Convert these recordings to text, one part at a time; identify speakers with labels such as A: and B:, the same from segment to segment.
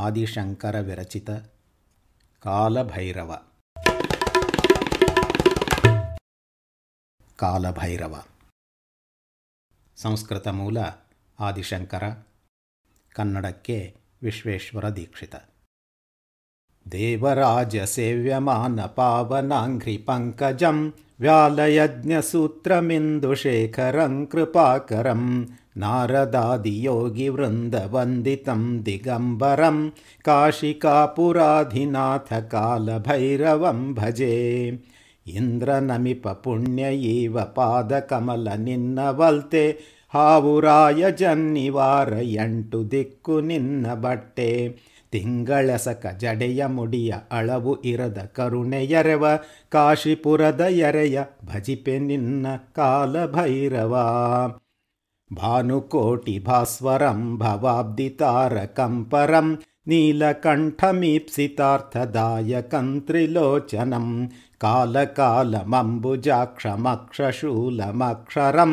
A: आदिशङ्करविरचित कालभैरव कालभैरव संस्कृतमूल आदिशङ्कर कन्नडके विश्वेश्वर दीक्षित देवराजसेव्यमानपावनाङ्घ्रिपङ्कजं व्यालयज्ञसूत्रमिन्दुशेखरं कृपाकरम् નારદાદીયોગિવ્રંદવന്ദિતમ દિગંબરમ કાશીકાપુરાધીનાથકાલભૈરવમ ભજે ઇન્દ્રનમિપપુણ્યૈવપાદકમલનિન્નવલ્તે હૌરાયજન નિવારયંટુદિક્કુ નિન્નબట్టે તિંગળસક જડેયમડીય અળવිරદ કરુણેયરેવ કાશીપુ ระ દયરેય ભજીપે નિન્નકાલભૈરવા भानुकोटिभास्वरं भवाब्दितारकं परं नीलकण्ठमीप्सितार्थदायकं त्रिलोचनं कालकालमम्बुजाक्षमक्षशूलमक्षरं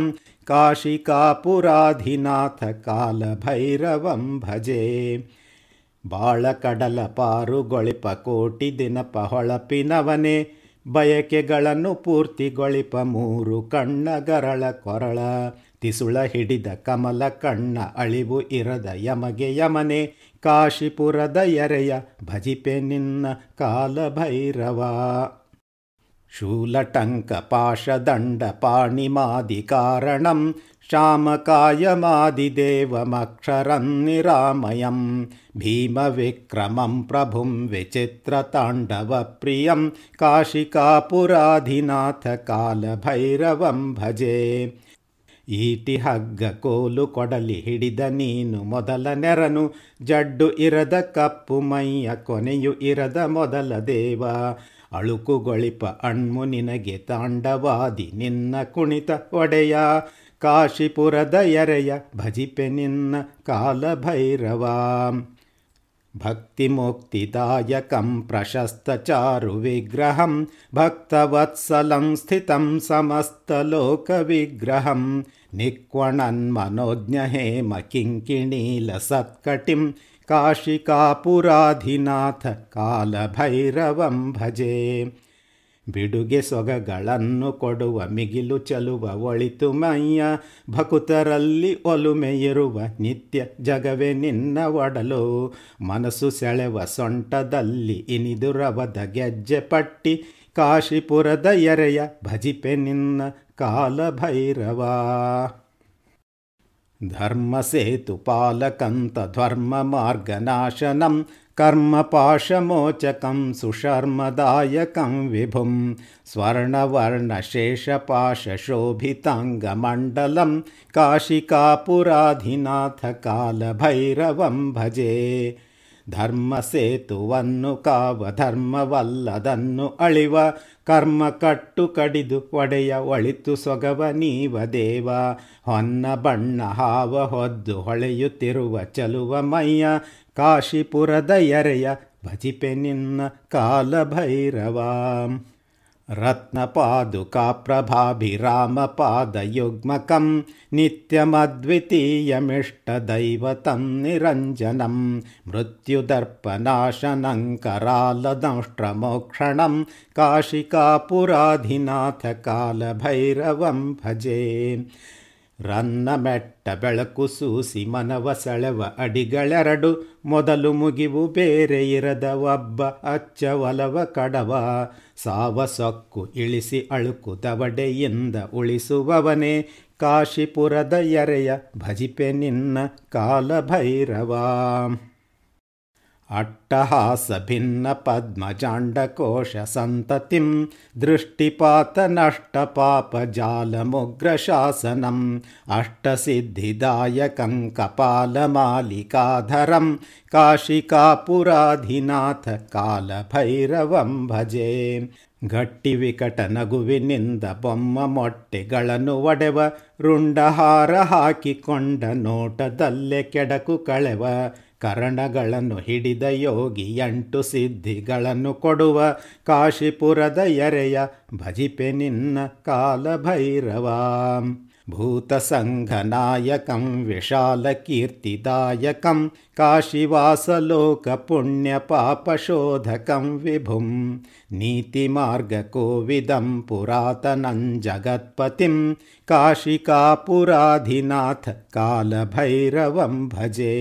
A: काशिकापुराधिनाथ कालभैरवं भजे बालकडलपारुगोलिपकोटि दिनपहोलपि कोरळ तिसुळहिडिदकमलकण्ण अळिवु इरदय यमगे यमने काशीपुरदयरय भजिपे निन्न कालभैरव शूलटङ्कपाशदण्डपाणिमादिकारणं श्यामकायमादिदेवमक्षरं निरामयं भीमविक्रमं प्रभुं विचित्रताण्डवप्रियं काशिकापुराधिनाथकालभैरवं भजे ಈಟಿ ಹಗ್ಗ ಕೋಲು ಕೊಡಲಿ ಹಿಡಿದ ನೀನು ಮೊದಲ ನೆರನು ಜಡ್ಡು ಇರದ ಕಪ್ಪು ಮೈಯ ಕೊನೆಯು ಇರದ ಮೊದಲ ದೇವ ಅಳುಕುಗೊಳಿಪ ಅಣ್ಮು ನಿನಗೆ ತಾಂಡವಾದಿ ನಿನ್ನ ಕುಣಿತ ಒಡೆಯ ಕಾಶಿಪುರದ ಎರೆಯ ಭಜಿಪೆ ನಿನ್ನ ಕಾಲಭೈರವ भक्तिमुक्तिदायकं प्रशस्तचारुविग्रहं भक्तवत्सलं स्थितं समस्तलोकविग्रहं निक्वणन्मनोज्ञहेमकिङ्किणीलसत्कटिं हेमकिङ्किणीलसत्कटिं काशिकापुराधिनाथ कालभैरवं भजे ಬಿಡುಗೆ ಸೊಗಗಳನ್ನು ಕೊಡುವ ಮಿಗಿಲು ಚಲುವ ಒಳಿತು ಮಯ್ಯ ಭಕುತರಲ್ಲಿ ಒಲುಮೆಯಿರುವ ನಿತ್ಯ ಜಗವೆ ನಿನ್ನ ಒಡಲು ಮನಸ್ಸು ಸೆಳೆವ ಸೊಂಟದಲ್ಲಿ ಇನಿದುರವದ ಗೆಜ್ಜೆ ಪಟ್ಟಿ ಕಾಶಿಪುರದ ಎರೆಯ ಭಜಿಪೆ ನಿನ್ನ ಧರ್ಮ ಸೇತು ಪಾಲಕಂತ ಧರ್ಮ ಮಾರ್ಗನಾಶನಂ कर्मपाशमोचकं सुशर्मदायकं विभुं स्वर्णवर्णशेषपाशोभिताङ्गमण्डलं काशिकापुराधिनाथकालभैरवं भजे ಧರ್ಮ ಸೇತುವನ್ನು ಕಾವ ಧರ್ಮವಲ್ಲದನ್ನು ಅಳಿವ ಕರ್ಮ ಕಟ್ಟು ಕಡಿದು ಒಡೆಯ ಒಳಿತು ಸೊಗವ ನೀವ ದೇವ ಹೊನ್ನ ಬಣ್ಣ ಹಾವ ಹೊದ್ದು ಹೊಳೆಯುತ್ತಿರುವ ಚಲುವ ಮೈಯ ಕಾಶಿಪುರದ ಎರೆಯ ಭಜಿಪೆ ನಿನ್ನ ಕಾಲಭೈರವಾಂ रत्नपादुकाप्रभाभिरामपादयुग्मकं नित्यमद्वितीयमिष्टदैवतं निरञ्जनं मृत्युदर्पनाशनं करालदंष्ट्रमोक्षणं काशिकापुराधिनाथकालभैरवं भजे ರನ್ನ ಮೆಟ್ಟ ಬೆಳಕು ಸೂಸಿ ಮನವ ಸೆಳೆವ ಅಡಿಗಳೆರಡು ಮೊದಲು ಮುಗಿವು ಬೇರೆ ಇರದ ಒಬ್ಬ ಅಚ್ಚ ಒಲವ ಕಡವ ಸಾವ ಸೊಕ್ಕು ಇಳಿಸಿ ಅಳುಕು ದವಡೆಯಿಂದ ಉಳಿಸುವವನೇ ಕಾಶಿಪುರದ ಎರೆಯ ಭಜಿಪೆ ನಿನ್ನ ಕಾಲಭೈರವಾ अट्टहासभिन्नपद्मचाण्डकोशसन्ततिं दृष्टिपातनष्टपापजालमुग्रशासनम् अष्टसिद्धिदायकं कपालमालिकाधरं काशिकापुराधिनाथ कालभैरवं भजे गट्टिविकटनगुविन्द बोम्मट्टे वडेव रुण्डहार हाकिकोण्ड नोटदल्ले केडकु कळेव ಕರಣಗಳನ್ನು ಹಿಡಿದ ಯೋಗಿ ಎಂಟು ಸಿದ್ಧಿಗಳನ್ನು ಕೊಡುವ ಕಾಶಿಪುರದ ಯರೆಯ ಭಜಿ ನಿನ್ನ ಕಾಲಭೈರವಾ ಭೂತಸಂಘನಾಕಂ ವಿಶಾಲ ಕೀರ್ತಿಕಾಶಿಲೋಕ ಪುಣ್ಯ ಪಾಪ ಶೋಧಕಂ ವಿಭುಂ ನೀತಿಮಾರ್ಗ ಕೋವಿದ ಪುರಾತನಂ ಜಗತ್ಪತಿಂ ಕಾಶಿಕಾಪುರಾಧಿನಾಥ ಕಾಲಭೈರವಂ ಭಜೇ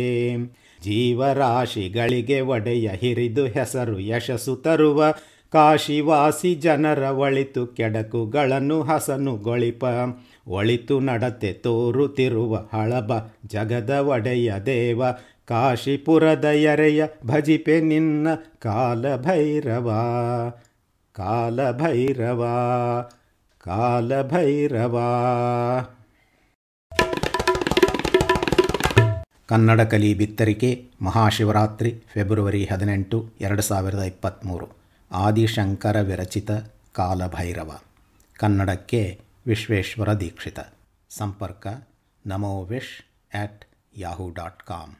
A: ಜೀವರಾಶಿಗಳಿಗೆ ಒಡೆಯ ಹಿರಿದು ಹೆಸರು ಯಶಸ್ಸು ತರುವ ಕಾಶಿವಾಸಿ ಜನರ ಒಳಿತು ಕೆಡಕುಗಳನ್ನು ಹಸನುಗೊಳಿಪ ಒಳಿತು ನಡತೆ ತೋರುತ್ತಿರುವ ಹಳಬ ಜಗದ ಒಡೆಯ ದೇವ ಕಾಶಿಪುರದ ಎರೆಯ ಭಜಿಪೆ ನಿನ್ನ ಕಾಲಭೈರವ ಕಾಲಭೈರವ ಕಾಲಭೈರವ ಕನ್ನಡ ಕಲಿ ಬಿತ್ತರಿಕೆ ಮಹಾಶಿವರಾತ್ರಿ ಫೆಬ್ರವರಿ ಹದಿನೆಂಟು ಎರಡು ಸಾವಿರದ ಇಪ್ಪತ್ತ್ಮೂರು ಆದಿಶಂಕರ ವಿರಚಿತ ಕಾಲಭೈರವ ಕನ್ನಡಕ್ಕೆ ವಿಶ್ವೇಶ್ವರ ದೀಕ್ಷಿತ ಸಂಪರ್ಕ Namo Vish at Yahoo dot com